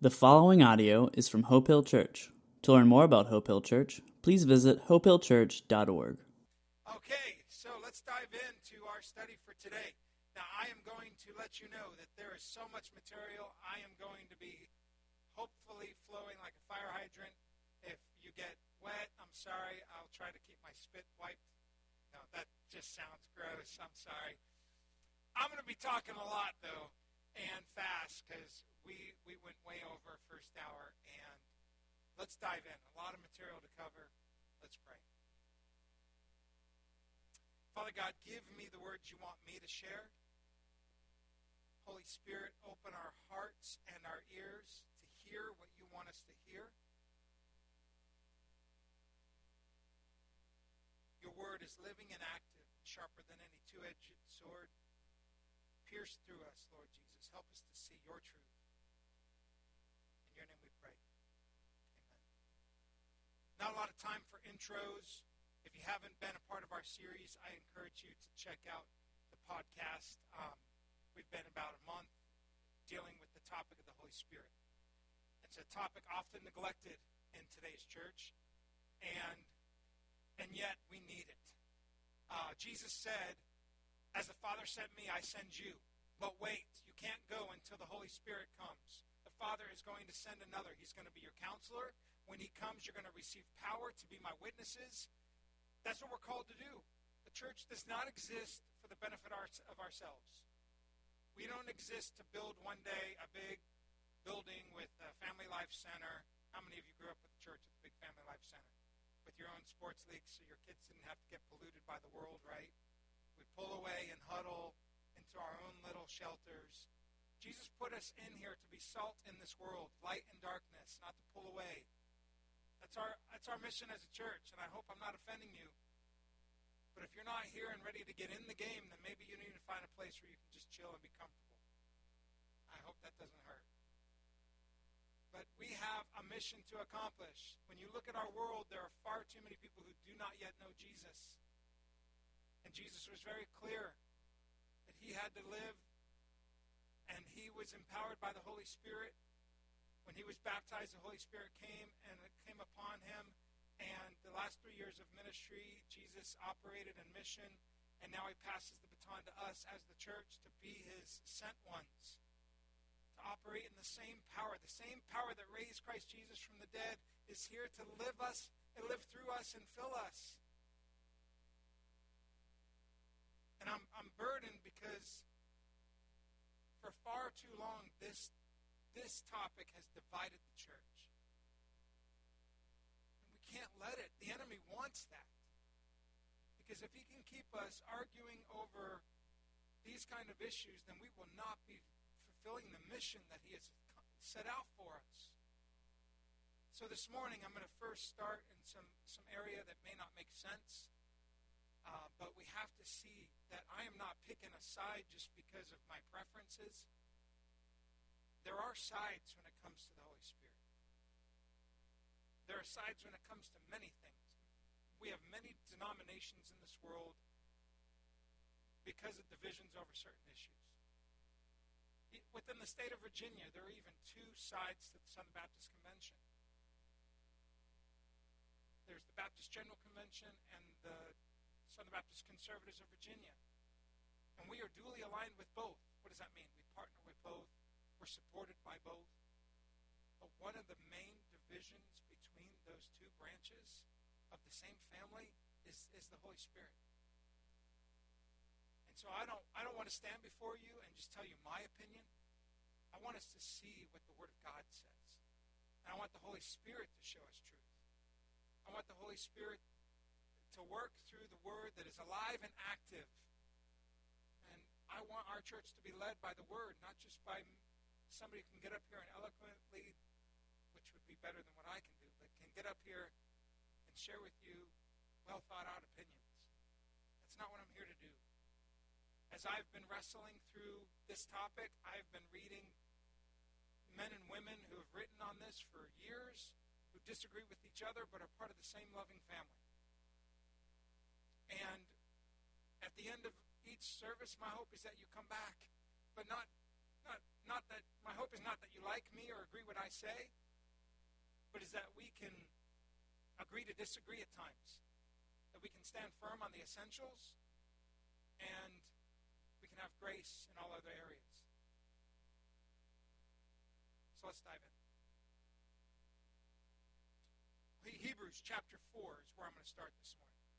The following audio is from Hope Hill Church. To learn more about Hope Hill Church, please visit hopehillchurch.org. Okay, so let's dive into our study for today. Now, I am going to let you know that there is so much material. I am going to be hopefully flowing like a fire hydrant. If you get wet, I'm sorry. I'll try to keep my spit wiped. No, that just sounds gross. I'm sorry. I'm going to be talking a lot, though, and fast because we, we went way over first hour. And let's dive in. A lot of material to cover. Let's pray. Father God, give me the words you want me to share. Holy Spirit, open our hearts and our ears to hear what you want us to hear. Your word is living and active, sharper than any two edged sword. Pierce through us, Lord Jesus. Help us to see your truth. In your name we pray. Amen. Not a lot of time for intros. If you haven't been a part of our series, I encourage you to check out the podcast. Um, we've been about a month dealing with the topic of the Holy Spirit. It's a topic often neglected in today's church, and and yet we need it. Uh, Jesus said, "As the Father sent me, I send you." But wait, you can't go until the Holy Spirit comes. The Father is going to send another. He's going to be your counselor. When he comes, you're going to receive power to be my witnesses. That's what we're called to do. The church does not exist for the benefit of ourselves. We don't exist to build one day a big building with a family life center. How many of you grew up with the church at the big family life center? With your own sports leagues so your kids didn't have to get polluted by the world, right? We pull away and huddle into our own little shelters. Jesus put us in here to be salt in this world, light in darkness, not to pull away. That's our, that's our mission as a church, and I hope I'm not offending you. But if you're not here and ready to get in the game, then maybe you need to find a place where you can just chill and be comfortable. I hope that doesn't hurt. But we have a mission to accomplish. When you look at our world, there are far too many people who do not yet know Jesus. And Jesus was very clear he had to live and he was empowered by the Holy Spirit. When he was baptized, the Holy Spirit came and it came upon him. And the last three years of ministry, Jesus operated in mission. And now he passes the baton to us as the church to be his sent ones to operate in the same power. The same power that raised Christ Jesus from the dead is here to live us and live through us and fill us. And I'm, I'm burdened because for far too long this, this topic has divided the church. And we can't let it. The enemy wants that. Because if he can keep us arguing over these kind of issues, then we will not be fulfilling the mission that He has set out for us. So this morning, I'm going to first start in some, some area that may not make sense, uh, but we have to see that I am not picking a side just because of my preferences. There are sides when it comes to the Holy Spirit. There are sides when it comes to many things. We have many denominations in this world because of divisions over certain issues within the state of Virginia, there are even two sides to the Southern Baptist Convention. There's the Baptist General Convention and the Southern Baptist Conservatives of Virginia. And we are duly aligned with both. What does that mean? We partner with both. We're supported by both. But one of the main divisions between those two branches of the same family is, is the Holy Spirit. And so I don't, I don't want to stand before you and just tell you my opinion. I want us to see what the Word of God says. And I want the Holy Spirit to show us truth. I want the Holy Spirit to work through the Word that is alive and active. And I want our church to be led by the Word, not just by somebody who can get up here and eloquently, which would be better than what I can do, but can get up here and share with you well thought out opinions. That's not what I'm here to do as I've been wrestling through this topic, I've been reading men and women who have written on this for years, who disagree with each other but are part of the same loving family. And at the end of each service, my hope is that you come back, but not not not that my hope is not that you like me or agree what I say, but is that we can agree to disagree at times. That we can stand firm on the essentials and we can have grace in all other areas. So let's dive in. Hebrews chapter 4 is where I'm going to start this morning.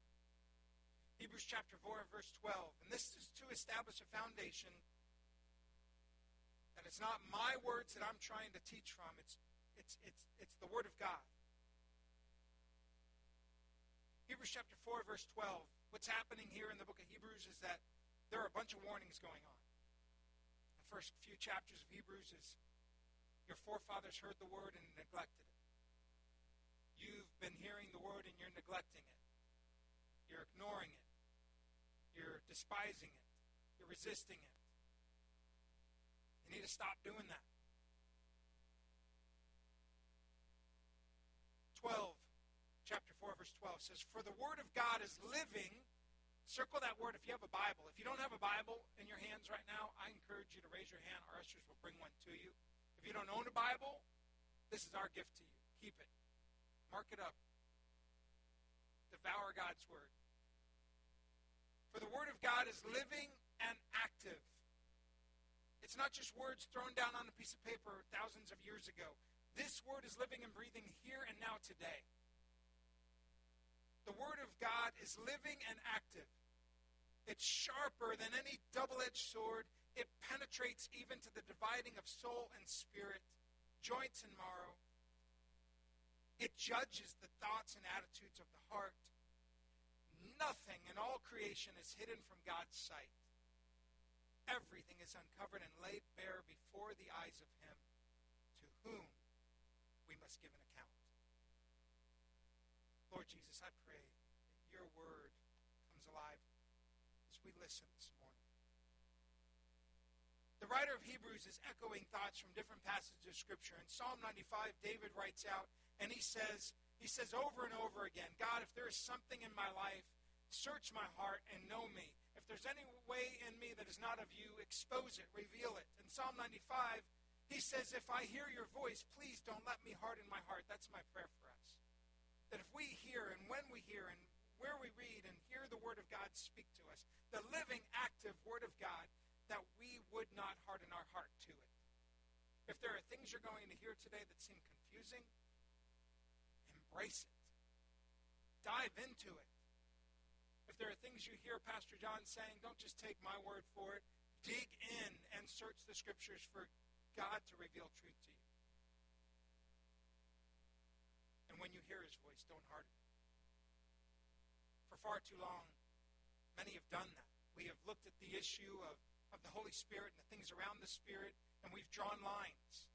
Hebrews chapter 4, verse 12. And this is to establish a foundation that it's not my words that I'm trying to teach from, it's, it's, it's, it's the Word of God. Hebrews chapter 4, verse 12. What's happening here in the book of Hebrews is that there are a bunch of warnings going on. The first few chapters of Hebrews is your forefathers heard the word and neglected it. You've been hearing the word and you're neglecting it. You're ignoring it. You're despising it. You're resisting it. You need to stop doing that. 12, chapter 4, verse 12 says, For the word of God is living. Circle that word if you have a Bible. If you don't have a Bible in your hands right now, I encourage you to raise your hand. Our ushers will bring one to you. If you don't own a Bible, this is our gift to you. Keep it. Mark it up. Devour God's Word. For the Word of God is living and active. It's not just words thrown down on a piece of paper thousands of years ago. This Word is living and breathing here and now today. The Word of God is living and active. It's sharper than any double edged sword it penetrates even to the dividing of soul and spirit, joints and marrow. It judges the thoughts and attitudes of the heart. Nothing in all creation is hidden from God's sight. Everything is uncovered and laid bare before the eyes of Him to whom we must give an account. Lord Jesus, I pray that your word comes alive as we listen this morning. The writer of Hebrews is echoing thoughts from different passages of Scripture. In Psalm 95, David writes out, and he says, he says over and over again, God, if there is something in my life, search my heart and know me. If there's any way in me that is not of you, expose it, reveal it. In Psalm 95, he says, If I hear your voice, please don't let me harden my heart. That's my prayer for us. That if we hear and when we hear and where we read and hear the Word of God speak to us, the living, active Word of God, that we would not harden our heart to it. If there are things you're going to hear today that seem confusing, embrace it. Dive into it. If there are things you hear Pastor John saying, don't just take my word for it. Dig in and search the scriptures for God to reveal truth to you. And when you hear his voice, don't harden it. For far too long, many have done that. We have looked at the issue of of the Holy Spirit and the things around the Spirit, and we've drawn lines.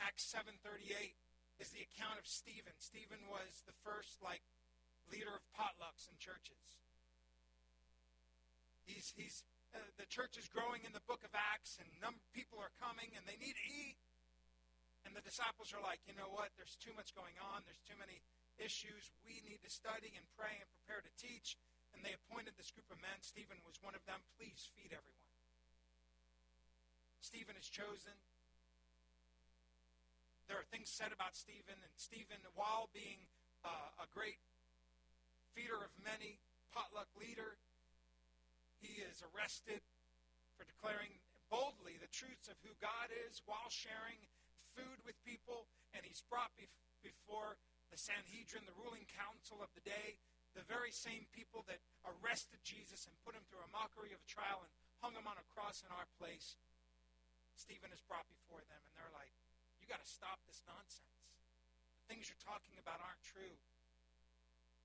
Acts 7:38 is the account of Stephen. Stephen was the first like leader of potlucks in churches. He's he's uh, the church is growing in the book of Acts, and num- people are coming, and they need to eat. And the disciples are like, you know what? There's too much going on. There's too many issues. We need to study and pray and prepare to teach and they appointed this group of men. Stephen was one of them. Please feed everyone. Stephen is chosen. There are things said about Stephen, and Stephen, while being uh, a great feeder of many, potluck leader, he is arrested for declaring boldly the truths of who God is while sharing food with people, and he's brought before the Sanhedrin, the ruling council of the day, the very same people that arrested Jesus and put him through a mockery of a trial and hung him on a cross in our place, Stephen is brought before them, and they're like, got to stop this nonsense. The things you're talking about aren't true.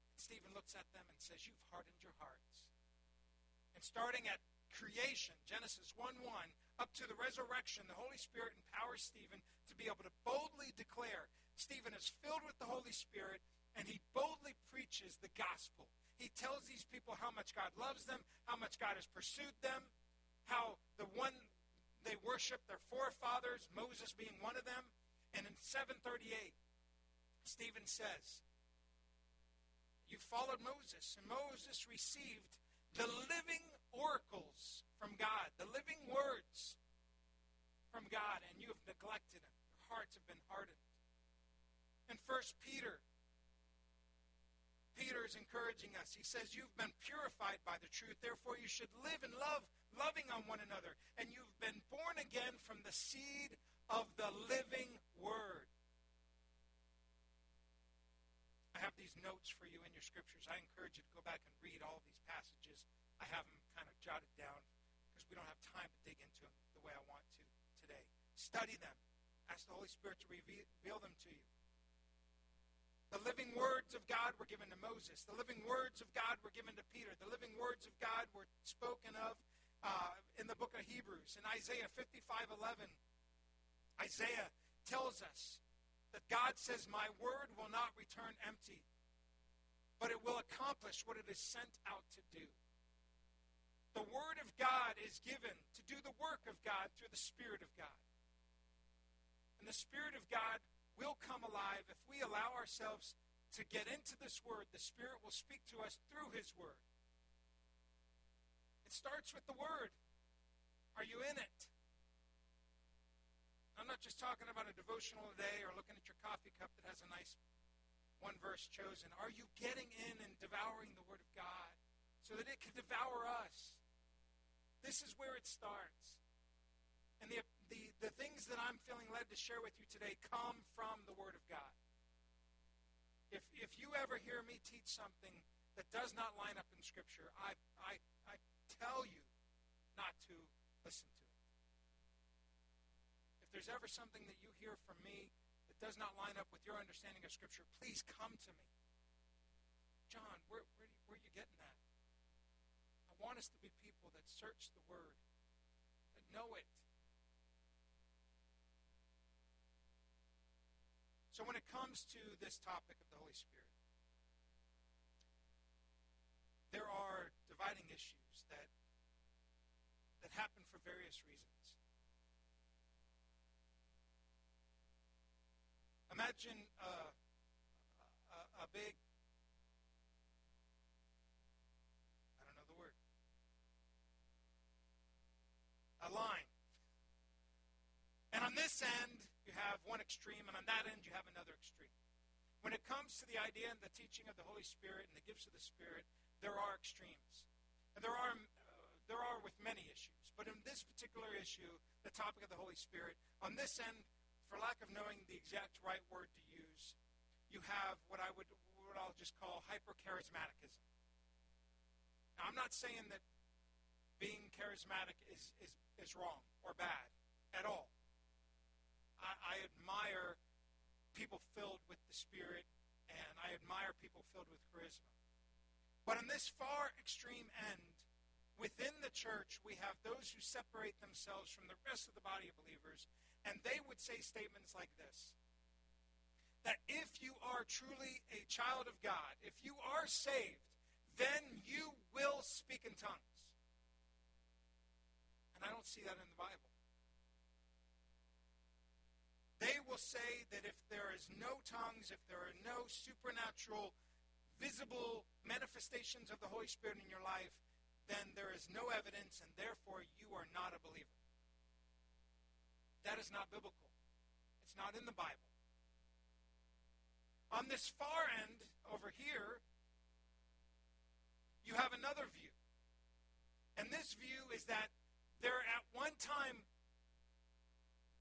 And Stephen looks at them and says, You've hardened your hearts. And starting at creation, Genesis 1 1, up to the resurrection, the Holy Spirit empowers Stephen to be able to boldly declare. Stephen is filled with the Holy Spirit and he boldly preaches the gospel. He tells these people how much God loves them, how much God has pursued them, how the one they worship, their forefathers, Moses being one of them. And in 738, Stephen says, You followed Moses, and Moses received the living oracles from God, the living words from God, and you have neglected them. Your hearts have been hardened. In 1 Peter, Peter is encouraging us. He says, You've been purified by the truth, therefore you should live in love, loving on one another. And you've been born again from the seed of the living word. I have these notes for you in your scriptures. I encourage you to go back and read all these passages. I have them kind of jotted down because we don't have time to dig into them the way I want to today. Study them. Ask the Holy Spirit to reveal them to you. The living words of God were given to Moses. The living words of God were given to Peter. The living words of God were spoken of uh, in the book of Hebrews. In Isaiah 55 11, Isaiah tells us that God says, My word will not return empty, but it will accomplish what it is sent out to do. The word of God is given to do the work of God through the Spirit of God. And the Spirit of God will come alive if we allow ourselves to get into this word. The Spirit will speak to us through His word. It starts with the word. Are you in it? I'm not just talking about a devotional today or looking at your coffee cup that has a nice one verse chosen. Are you getting in and devouring the Word of God so that it can devour us? This is where it starts. And the, the, the things that I'm feeling led to share with you today come from the Word of God. If, if you ever hear me teach something that does not line up in Scripture, I, I, I tell you not to listen to it. If there's ever something that you hear from me that does not line up with your understanding of Scripture, please come to me. John, where, where, where are you getting that? I want us to be people that search the Word, that know it. So when it comes to this topic of the Holy Spirit, there are dividing issues that that happen for various reasons. Imagine uh, a, a big, I don't know the word, a line. And on this end, you have one extreme, and on that end, you have another extreme. When it comes to the idea and the teaching of the Holy Spirit and the gifts of the Spirit, there are extremes. And there are, uh, there are with many issues. But in this particular issue, the topic of the Holy Spirit, on this end, for lack of knowing the exact right word to use, you have what I would what I'll just call hypercharismaticism. Now, I'm not saying that being charismatic is, is, is wrong or bad at all. I, I admire people filled with the Spirit, and I admire people filled with charisma. But on this far extreme end, within the church, we have those who separate themselves from the rest of the body of believers and they would say statements like this that if you are truly a child of God, if you are saved, then you will speak in tongues. And I don't see that in the Bible. They will say that if there is no tongues, if there are no supernatural, visible manifestations of the Holy Spirit in your life, then there is no evidence, and therefore you are not a believer. That is not biblical. It's not in the Bible. On this far end over here, you have another view. And this view is that there at one time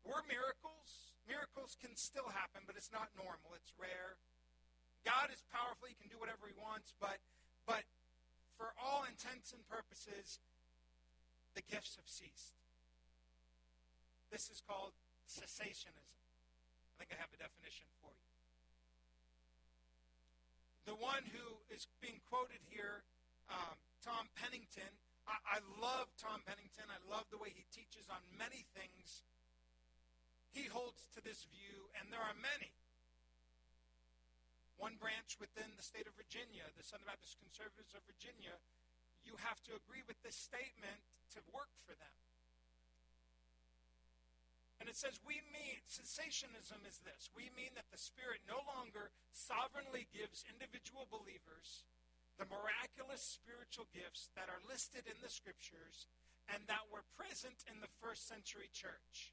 were miracles. Miracles can still happen, but it's not normal. It's rare. God is powerful. He can do whatever he wants, but but for all intents and purposes, the gifts have ceased. This is called cessationism. I think I have a definition for you. The one who is being quoted here, um, Tom Pennington, I, I love Tom Pennington. I love the way he teaches on many things. He holds to this view, and there are many. One branch within the state of Virginia, the Southern Baptist Conservatives of Virginia, you have to agree with this statement to work for them. And it says, we mean, cessationism is this. We mean that the Spirit no longer sovereignly gives individual believers the miraculous spiritual gifts that are listed in the scriptures and that were present in the first century church.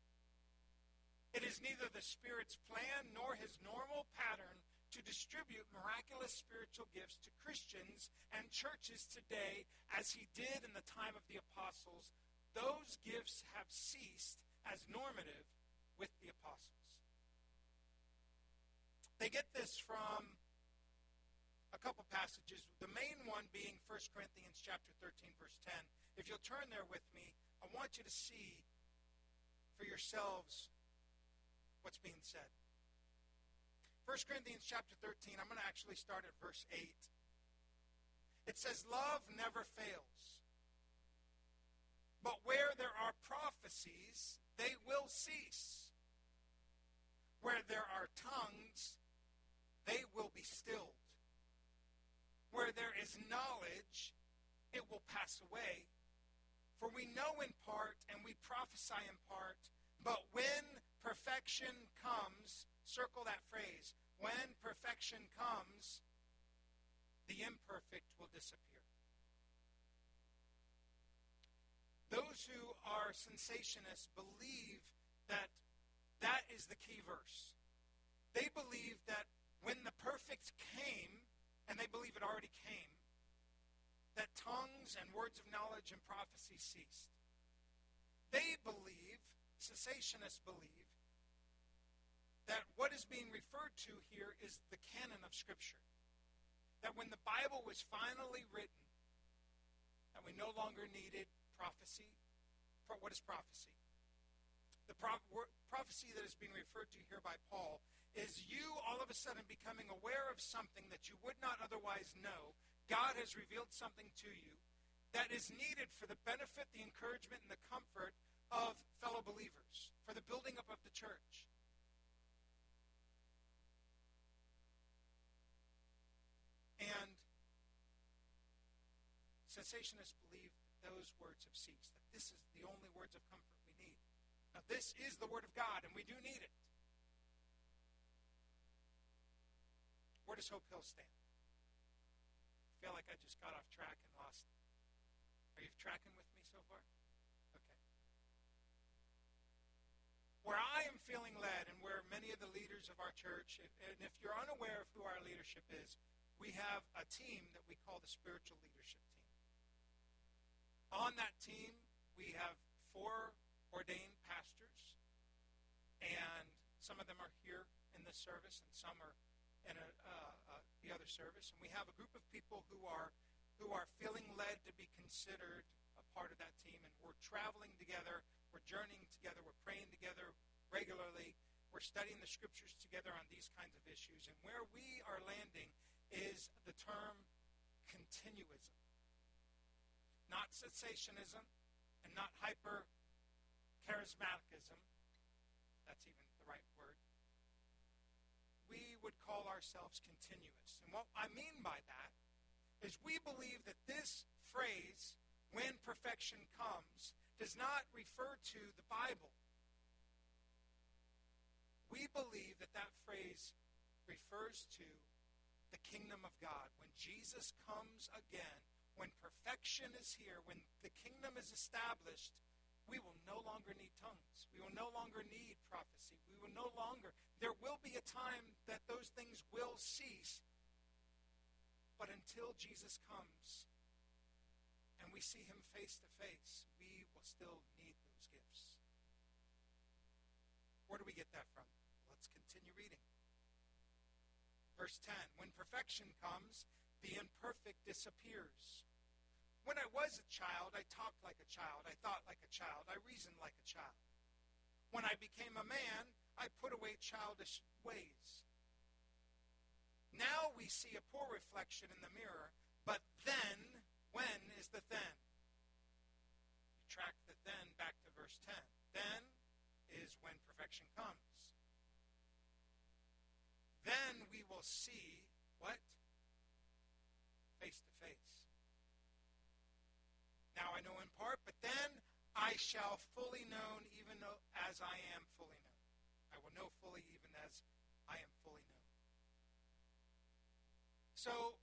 It is neither the Spirit's plan nor his normal pattern to distribute miraculous spiritual gifts to Christians and churches today as he did in the time of the apostles. Those gifts have ceased as normative with the apostles. They get this from a couple passages, the main one being 1 Corinthians chapter 13 verse 10. If you'll turn there with me, I want you to see for yourselves what's being said. 1 Corinthians chapter 13, I'm going to actually start at verse 8. It says, Love never fails. But where there are prophecies, they will cease. Where there are tongues, they will be stilled. Where there is knowledge, it will pass away. For we know in part and we prophesy in part, but when perfection comes, circle that phrase, when perfection comes, the imperfect will disappear. Those who are cessationists believe that that is the key verse. They believe that when the perfect came, and they believe it already came, that tongues and words of knowledge and prophecy ceased. They believe, cessationists believe, that what is being referred to here is the canon of Scripture. That when the Bible was finally written, that we no longer needed prophecy. What is prophecy? The pro- prophecy that is being referred to here by Paul is you all of a sudden becoming aware of something that you would not otherwise know. God has revealed something to you that is needed for the benefit, the encouragement, and the comfort of fellow believers, for the building up of the church. And cessationists believe those words have ceased, that this is the only words of comfort we need. Now, this is the Word of God, and we do need it. Where does Hope Hill stand? I feel like I just got off track and lost. Are you tracking with me so far? Okay. Where I am feeling led, and where many of the leaders of our church, and if you're unaware of who our leadership is, we have a team that we call the spiritual leadership team. On that team, we have four ordained pastors, and some of them are here in this service, and some are in a, uh, uh, the other service. And we have a group of people who are who are feeling led to be considered a part of that team, and we're traveling together, we're journeying together, we're praying together regularly, we're studying the scriptures together on these kinds of issues, and where we are landing is the term continuism. Not cessationism and not hyper charismaticism. That's even the right word. We would call ourselves continuous. And what I mean by that is we believe that this phrase, when perfection comes, does not refer to the Bible. We believe that that phrase refers to the kingdom of God. When Jesus comes again, when perfection is here, when the kingdom is established, we will no longer need tongues. We will no longer need prophecy. We will no longer. There will be a time that those things will cease. But until Jesus comes and we see him face to face, we will still need those gifts. Where do we get that from? Let's continue reading. Verse 10 When perfection comes, the imperfect disappears. When I was a child, I talked like a child. I thought like a child. I reasoned like a child. When I became a man, I put away childish ways. Now we see a poor reflection in the mirror, but then, when is the then? You track the then back to verse 10. Then is when perfection comes then we will see what? Face to face. Now I know in part, but then I shall fully known even as I am fully known. I will know fully even as I am fully known. So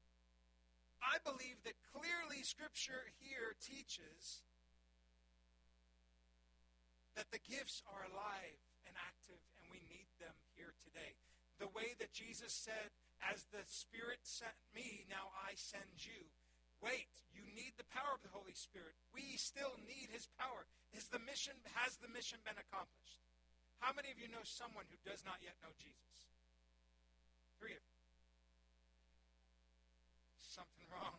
I believe that clearly Scripture here teaches that the gifts are alive and active, and we need them here today. The way that Jesus said, As the Spirit sent me, now I send you. Wait, you need the power of the Holy Spirit. We still need his power. Is the mission has the mission been accomplished? How many of you know someone who does not yet know Jesus? Three of you. Something wrong.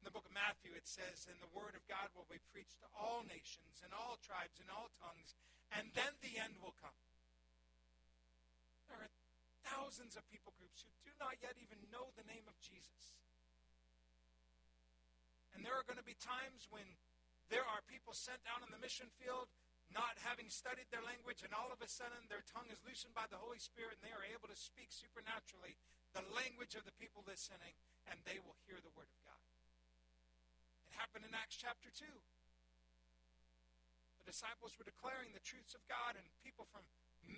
In the book of Matthew, it says, And the word of God will be preached to all nations and all tribes and all tongues, and then the end will come. There are thousands of people groups who do not yet even know the name of Jesus. And there are going to be times when there are people sent out on the mission field not having studied their language, and all of a sudden their tongue is loosened by the Holy Spirit, and they are able to speak supernaturally the language of the people listening, and they will hear the Word of God. It happened in Acts chapter 2. The disciples were declaring the truths of God, and people from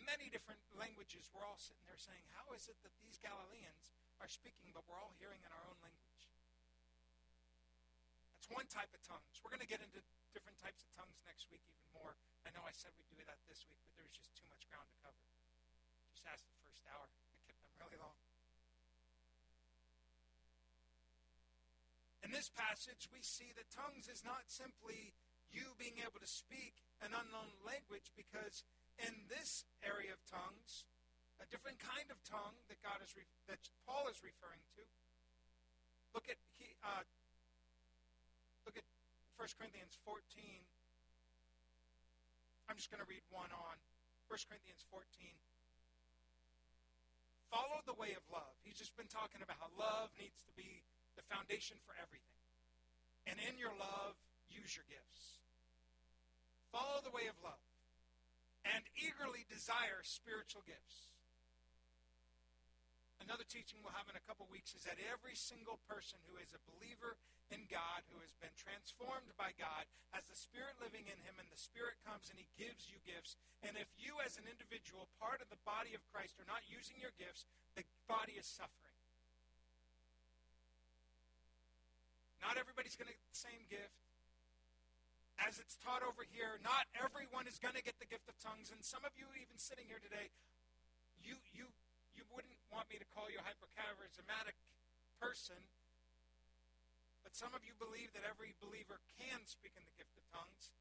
many different languages were all sitting there saying, How is it that these Galileans are speaking, but we're all hearing in our own language? That's one type of tongues. We're going to get into different types of tongues next week, even more. I know I said we'd do that this week, but there was just too much ground to cover. Just ask the first hour. I kept them really long. In this passage, we see that tongues is not simply you being able to speak an unknown language, because in this area of tongues, a different kind of tongue that God is re- that Paul is referring to. Look at he, uh, look at 1 Corinthians 14 I'm just going to read one on. 1 Corinthians 14. Follow the way of love. He's just been talking about how love needs to be the foundation for everything. And in your love, use your gifts. Follow the way of love. And eagerly desire spiritual gifts. Another teaching we'll have in a couple weeks is that every single person who is a believer in God, who has been transformed by God, has the Spirit living in him, and the Spirit comes and he gives you gifts. And if you, as an individual, part of the body of Christ, are not using your gifts, the body is suffering. Not everybody's going to get the same gift. As it's taught over here, not everyone is going to get the gift of tongues. And some of you, even sitting here today, you, you, you wouldn't want me to call you a hypercharismatic person but some of you believe that every believer can speak in the gift of tongues.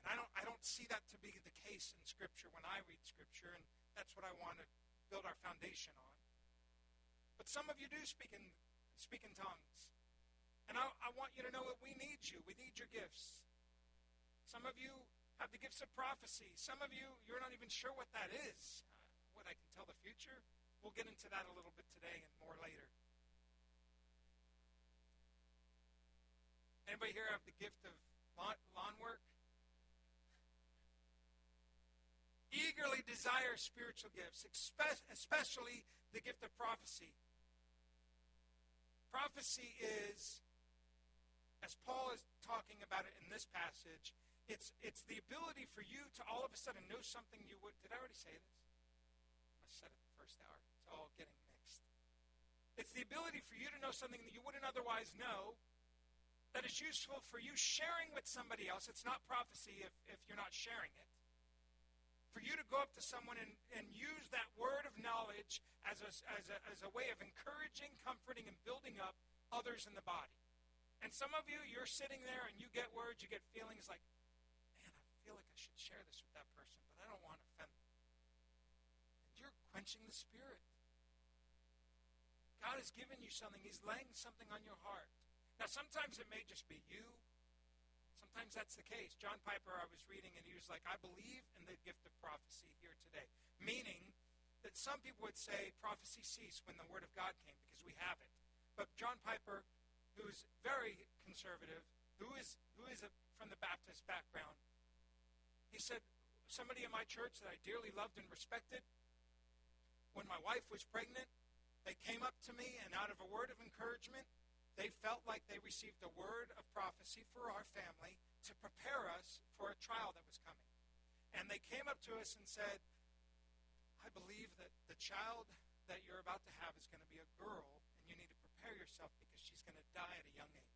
And I don't, I don't see that to be the case in Scripture when I read Scripture, and that's what I want to build our foundation on. But some of you do speak in, speak in tongues. And I, I want you to know that we need you. We need your gifts. Some of you have the gifts of prophecy. Some of you, you're not even sure what that is. Uh, what I can tell the future. We'll get into that a little bit today and more later. Anybody here have the gift of lawn, lawn work? Eagerly desire spiritual gifts, especially the gift of prophecy. Prophecy is, as Paul is talking about it in this passage, it's, it's the ability for you to all of a sudden know something you would. Did I already say this? I said it the first hour. It's all getting mixed. It's the ability for you to know something that you wouldn't otherwise know that is useful for you sharing with somebody else. It's not prophecy if, if you're not sharing it. For you to go up to someone and, and use that word of knowledge as a, as, a, as a way of encouraging, comforting, and building up others in the body. And some of you, you're sitting there and you get words, you get feelings like, man, I feel like I should share this with that person, but I don't want to offend them. And you're quenching the spirit. God has given you something, He's laying something on your heart. Now, sometimes it may just be you. Sometimes that's the case. John Piper, I was reading, and he was like, I believe in the gift of prophecy here today. Meaning that some people would say prophecy ceased when the Word of God came because we have it. But John Piper, who's very conservative, who is, who is a, from the Baptist background, he said, Somebody in my church that I dearly loved and respected, when my wife was pregnant, they came up to me and out of a word of encouragement, they felt like they received a word of prophecy for our family to prepare us for a trial that was coming. And they came up to us and said, I believe that the child that you're about to have is going to be a girl, and you need to prepare yourself because she's going to die at a young age.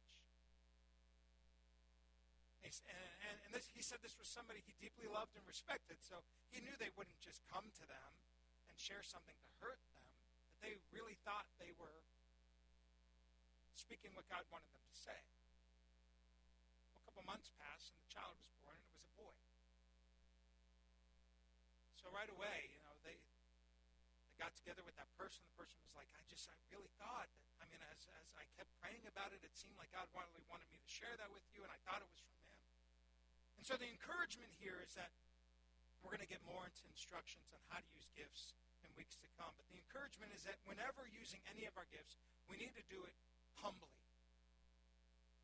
And, and, and this, he said this was somebody he deeply loved and respected, so he knew they wouldn't just come to them and share something to hurt them, that they really thought they were speaking what God wanted them to say. A couple months passed, and the child was born, and it was a boy. So right away, you know, they they got together with that person. The person was like, I just, I really thought that, I mean, as, as I kept praying about it, it seemed like God really wanted me to share that with you, and I thought it was from Him. and so the encouragement here is that we're going to get more into instructions on how to use gifts in weeks to come. But the encouragement is that whenever using any of our gifts, we need to do it humbly.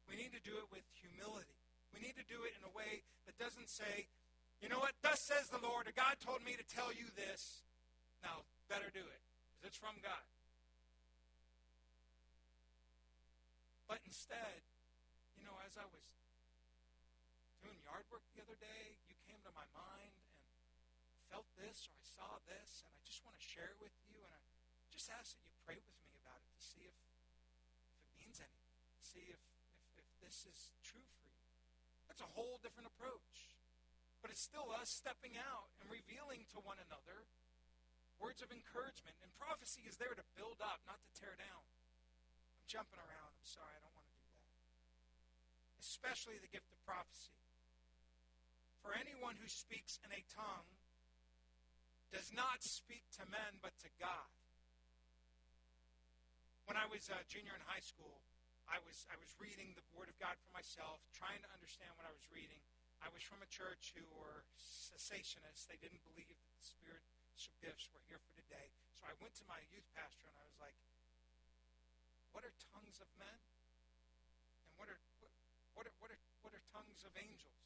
We need to do it with humility. We need to do it in a way that doesn't say, you know what, thus says the Lord, or God told me to tell you this. Now, better do it, because it's from God. But instead, you know, as I was doing yard work the other day, you came to my mind and I felt this or I saw this, and I just want to share it with you. And I just ask that you pray with me about it to see if, if it means anything, see if, if, if this is true for you. That's a whole different approach. But it's still us stepping out and revealing to one another words of encouragement. And prophecy is there to build up, not to tear down. I'm jumping around. I'm sorry, I don't want to do that. Especially the gift of prophecy. For anyone who speaks in a tongue does not speak to men but to God. When I was a junior in high school, I was, I was reading the Word of God for myself, trying to understand what I was reading. I was from a church who were cessationists. They didn't believe that the spiritual gifts were here for today. So I went to my youth pastor and I was like, what are tongues of men? And what are, what, what are, what are, what are tongues of angels?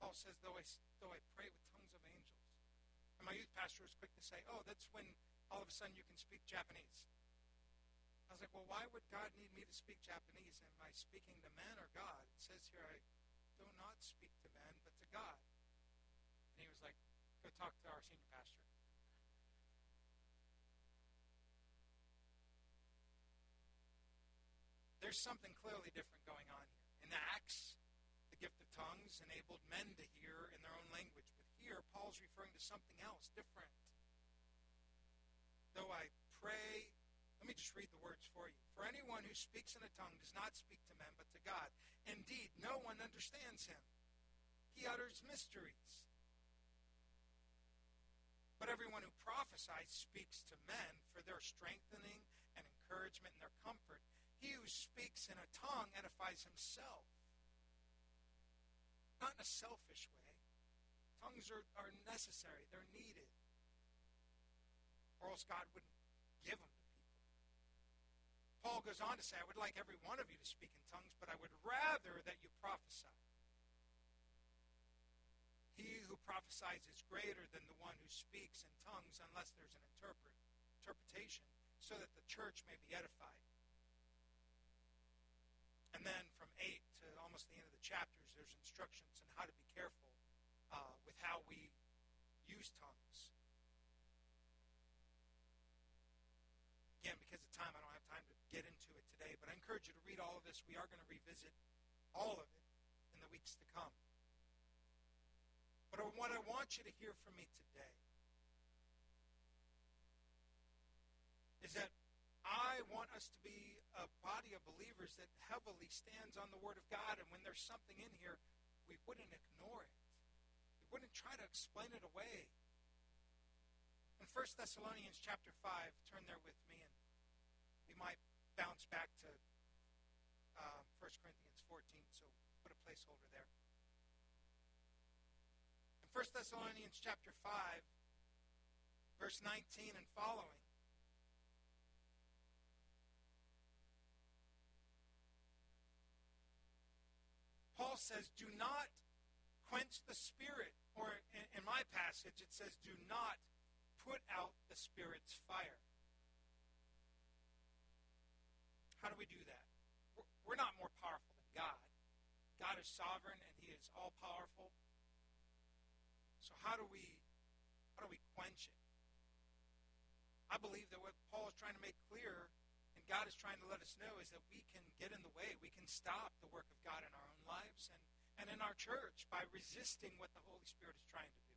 Paul says, though I, though I pray with tongues of angels. And my youth pastor was quick to say, oh, that's when all of a sudden you can speak Japanese. I was like, well, why would God need me to speak Japanese? Am I speaking to men or God? It says here, I do not speak to men, but to God. And he was like, go talk to our senior pastor. There's something clearly different going on here. In Acts, the gift of tongues enabled men to hear in their own language. But here, Paul's referring to something else, different. Though I pray, let me just read the words for you. For anyone who speaks in a tongue does not speak to men, but to God. Indeed, no one understands him. He utters mysteries. But everyone who prophesies speaks to men for their strengthening and encouragement and their comfort. He who speaks in a tongue edifies himself not in a selfish way. Tongues are, are necessary, they're needed. Or else God wouldn't give them to people. Paul goes on to say, I would like every one of you to speak in tongues, but I would rather that you prophesy. He who prophesies is greater than the one who speaks in tongues unless there's an interpret, interpretation, so that the church may be edified. And then from 8 to almost the end of the chapters, there's instructions on how to be careful uh, with how we use tongues. Again, because of time, I don't have time to get into it today, but I encourage you to read all of this. We are going to revisit all of it in the weeks to come. But what I want you to hear from me today is that I want us to be a body of believers that heavily stands on the Word of God, and when there's something in here, we wouldn't ignore it. We wouldn't try to explain it away. In 1 Thessalonians chapter 5, turn there with me, and we might bounce back to uh, 1 Corinthians 14, so put a placeholder there. In 1 Thessalonians chapter 5, verse 19 and following, Paul says, do not quench the spirit. Or in, in my passage, it says, do not put out the spirit's fire. How do we do that? We're not more powerful than God. God is sovereign and he is all powerful. How do we how do we quench it? I believe that what Paul is trying to make clear and God is trying to let us know is that we can get in the way. We can stop the work of God in our own lives and, and in our church by resisting what the Holy Spirit is trying to do.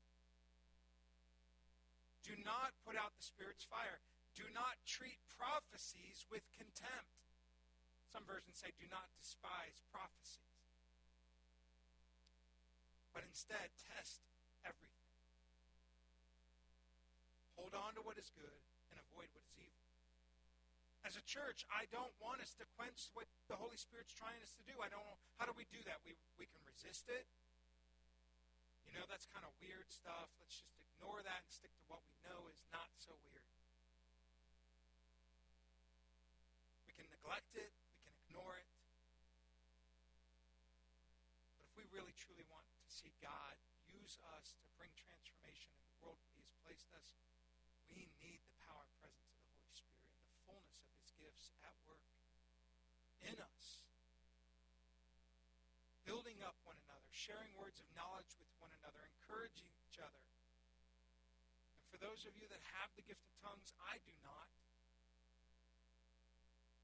Do not put out the Spirit's fire. Do not treat prophecies with contempt. Some versions say, do not despise prophecies. But instead, test everything. Hold on to what is good and avoid what is evil. As a church, I don't want us to quench what the Holy Spirit's trying us to do. I don't know. How do we do that? We, we can resist it. You know, that's kind of weird stuff. Let's just ignore that and stick to what we know is not so weird. We can neglect it. We can ignore it. But if we really, truly want to see God use us to bring transformation in the world He has placed us, we need the power and presence of the Holy Spirit and the fullness of His gifts at work in us. Building up one another, sharing words of knowledge with one another, encouraging each other. And for those of you that have the gift of tongues, I do not.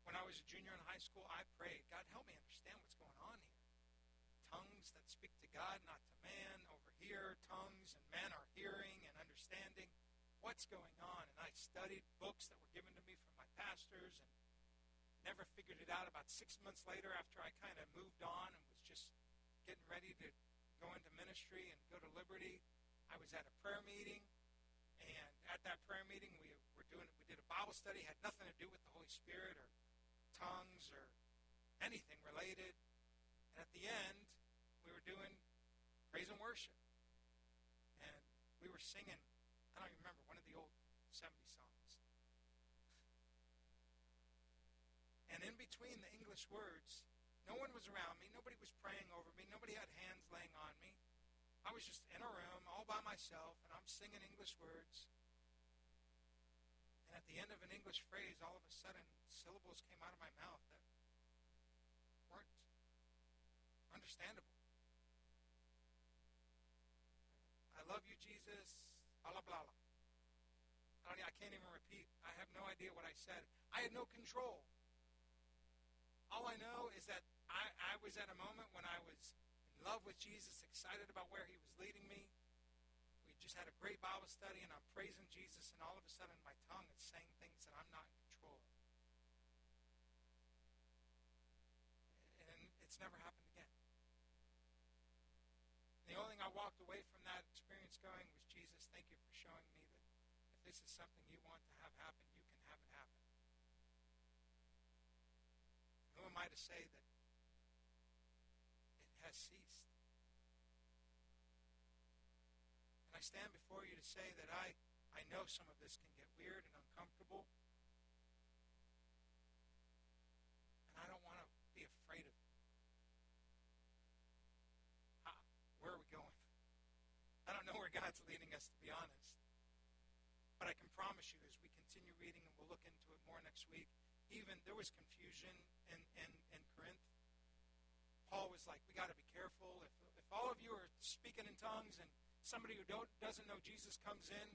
When I was a junior in high school, I prayed, God, help me understand what's going on here. Tongues that speak to God, not to man, over here, tongues, and men are hearing what's going on. And I studied books that were given to me from my pastors and never figured it out. About six months later, after I kind of moved on and was just getting ready to go into ministry and go to Liberty, I was at a prayer meeting. And at that prayer meeting, we were doing we did a Bible study. Had nothing to do with the Holy Spirit or tongues or anything related. And at the end, we were doing praise and worship. And we were singing, I don't even remember, one of the old 70 songs. And in between the English words, no one was around me. Nobody was praying over me. Nobody had hands laying on me. I was just in a room all by myself, and I'm singing English words. And at the end of an English phrase, all of a sudden, syllables came out of my mouth that weren't understandable. I love you, Jesus. Blah, blah, blah. I, I can't even repeat. I have no idea what I said. I had no control. All I know is that I, I was at a moment when I was in love with Jesus, excited about where he was leading me. We just had a great Bible study, and I'm praising Jesus, and all of a sudden my tongue is saying things that I'm not in control of. And it's never happened again. The only thing I walked away from that experience going was, Jesus, thank you for showing me that if this is something you want to have happen, you can have it happen. Who am I to say that it has ceased? And I stand before you to say that I, I know some of this can get weird and uncomfortable. And I don't want to be afraid of it. Where are we going? I don't know where God's leading us, to be honest. But I can promise you, as we continue reading, and we'll look into it more next week, even there was confusion in. Paul was like, we got to be careful. If, if all of you are speaking in tongues and somebody who don't, doesn't know Jesus comes in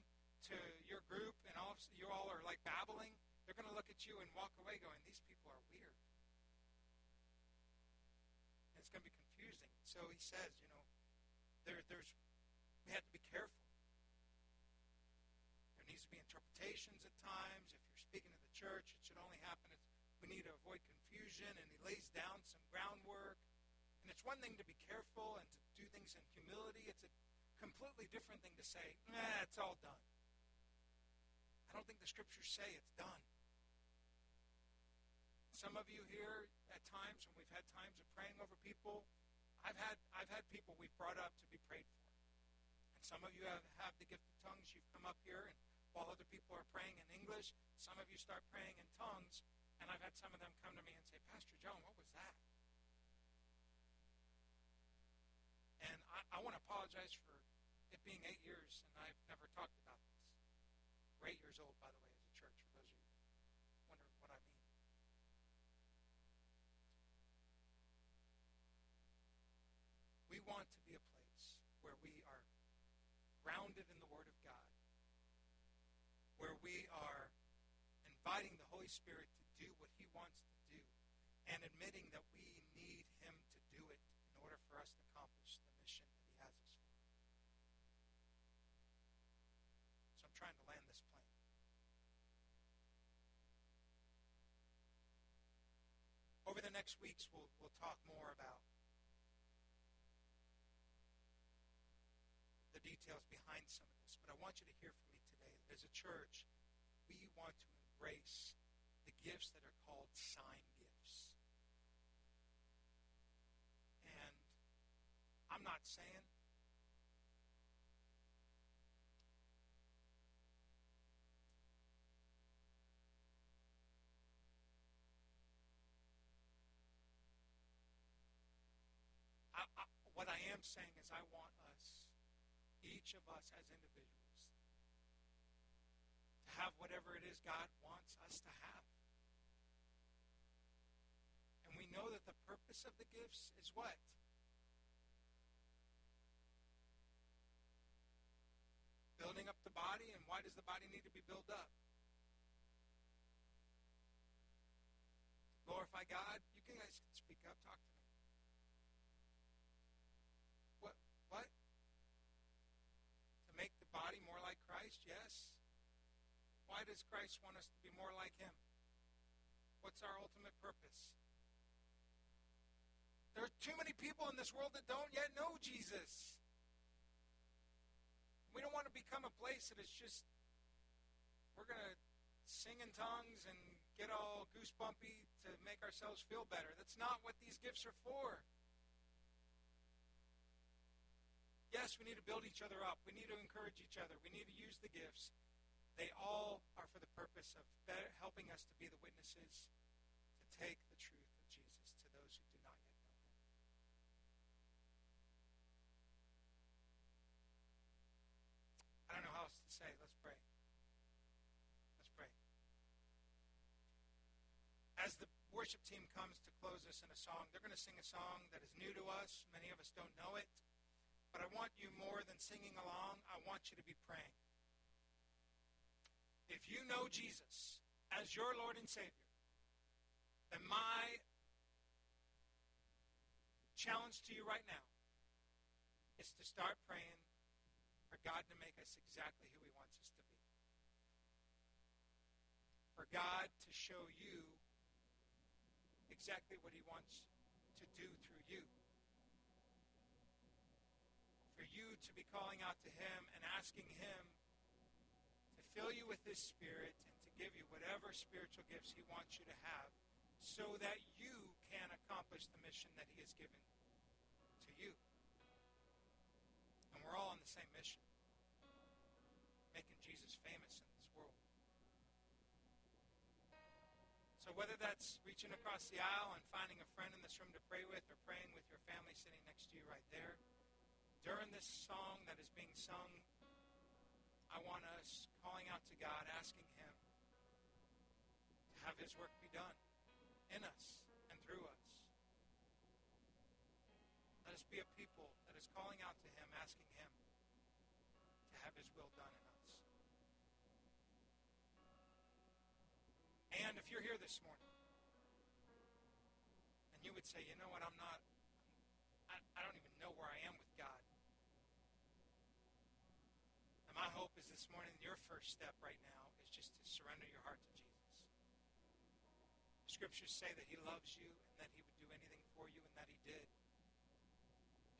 to your group and all of, you all are like babbling, they're going to look at you and walk away going, these people are weird. And it's going to be confusing. So he says, you know, there, there's, we have to be careful. There needs to be interpretations at times. If you're speaking to the church, it should only happen. It's, we need to avoid confusion, and he lays down some groundwork. It's one thing to be careful and to do things in humility. It's a completely different thing to say, nah, it's all done. I don't think the scriptures say it's done. Some of you here at times when we've had times of praying over people, I've had I've had people we've brought up to be prayed for. And some of you have, have the gift of tongues. You've come up here and while other people are praying in English, some of you start praying in tongues, and I've had some of them come to me and say, Pastor John, what was that? And I, I want to apologize for it being eight years, and I've never talked about this. We're eight years old, by the way, as a church, for those of you wondering what I mean. We want to be a place where we are grounded in the Word of God, where we are inviting the Holy Spirit to do what He wants to do, and admitting that we need Him to do it in order for us to accomplish the mission that He has us for. So I'm trying to land this plane. Over the next weeks, we'll, we'll talk more about the details behind some of this. But I want you to hear from me today as a church, we want to embrace the gifts that are called sign gifts. And I'm not saying What I am saying is I want us, each of us as individuals, to have whatever it is God wants us to have. And we know that the purpose of the gifts is what? Building up the body, and why does the body need to be built up? Glorify God. You guys can speak up, talk to me. What? What? To make the body more like Christ? Yes. Why does Christ want us to be more like Him? What's our ultimate purpose? There are too many people in this world that don't yet know Jesus. We don't want to become a place that is just, we're going to sing in tongues and get all goosebumpy to make ourselves feel better. That's not what these gifts are for. Yes, we need to build each other up. We need to encourage each other. We need to use the gifts. They all are for the purpose of better, helping us to be the witnesses to take the truth of Jesus to those who do not yet know him. I don't know how else to say. Let's pray. Let's pray. As the worship team comes to close us in a song, they're going to sing a song that is new to us. Many of us don't know it. But I want you more than singing along, I want you to be praying. If you know Jesus as your Lord and Savior, then my challenge to you right now is to start praying for God to make us exactly who He wants us to be. For God to show you exactly what He wants to do through you. For you to be calling out to Him and asking Him fill you with His Spirit and to give you whatever spiritual gifts He wants you to have so that you can accomplish the mission that He has given to you. And we're all on the same mission making Jesus famous in this world. So whether that's reaching across the aisle and finding a friend in this room to pray with or praying with your family sitting next to you right there, during this song that is being sung, I want us calling out to God, asking Him to have His work be done in us and through us. Let us be a people that is calling out to Him, asking Him to have His will done in us. And if you're here this morning and you would say, you know what, I'm not, I, I don't even know where I am with God. And my hope this morning, your first step right now is just to surrender your heart to Jesus. The scriptures say that he loves you and that he would do anything for you and that he did.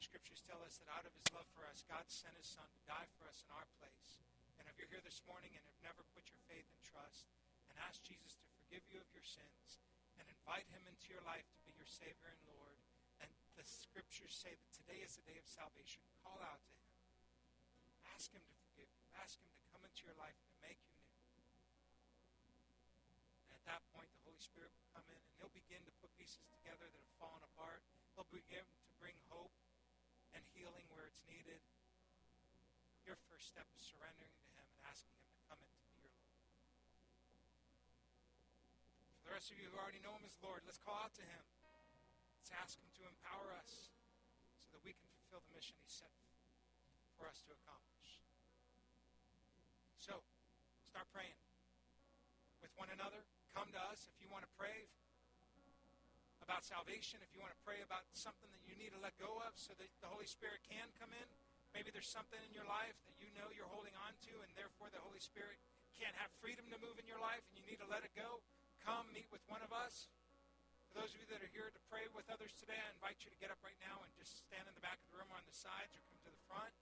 The scriptures tell us that out of his love for us, God sent his son to die for us in our place. And if you're here this morning and have never put your faith and trust and asked Jesus to forgive you of your sins and invite him into your life to be your Savior and Lord, and the scriptures say that today is the day of salvation, call out to him. Ask him to. Ask him to come into your life and to make you new. And at that point, the Holy Spirit will come in and he'll begin to put pieces together that have fallen apart. He'll begin to bring hope and healing where it's needed. Your first step is surrendering to him and asking him to come in to be your Lord. For the rest of you who already know him as Lord, let's call out to him. Let's ask him to empower us so that we can fulfill the mission he set for us to accomplish. So, start praying with one another. Come to us if you want to pray about salvation, if you want to pray about something that you need to let go of so that the Holy Spirit can come in. Maybe there's something in your life that you know you're holding on to, and therefore the Holy Spirit can't have freedom to move in your life, and you need to let it go. Come meet with one of us. For those of you that are here to pray with others today, I invite you to get up right now and just stand in the back of the room or on the sides or come to the front.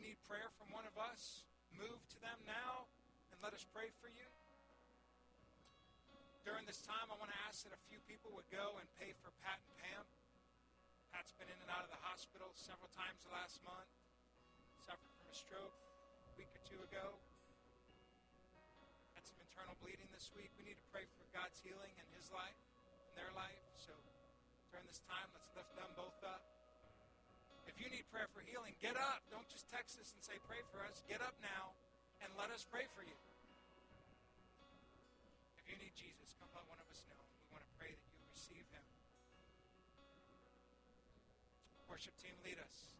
Need prayer from one of us, move to them now and let us pray for you. During this time, I want to ask that a few people would go and pay for Pat and Pam. Pat's been in and out of the hospital several times the last month, suffered from a stroke a week or two ago had some internal bleeding this week. We need to pray for God's healing in his life, in their life. So during this time, let's lift them both up. You need prayer for healing, get up. Don't just text us and say, pray for us. Get up now and let us pray for you. If you need Jesus, come let one of us know. We want to pray that you receive him. Worship team, lead us.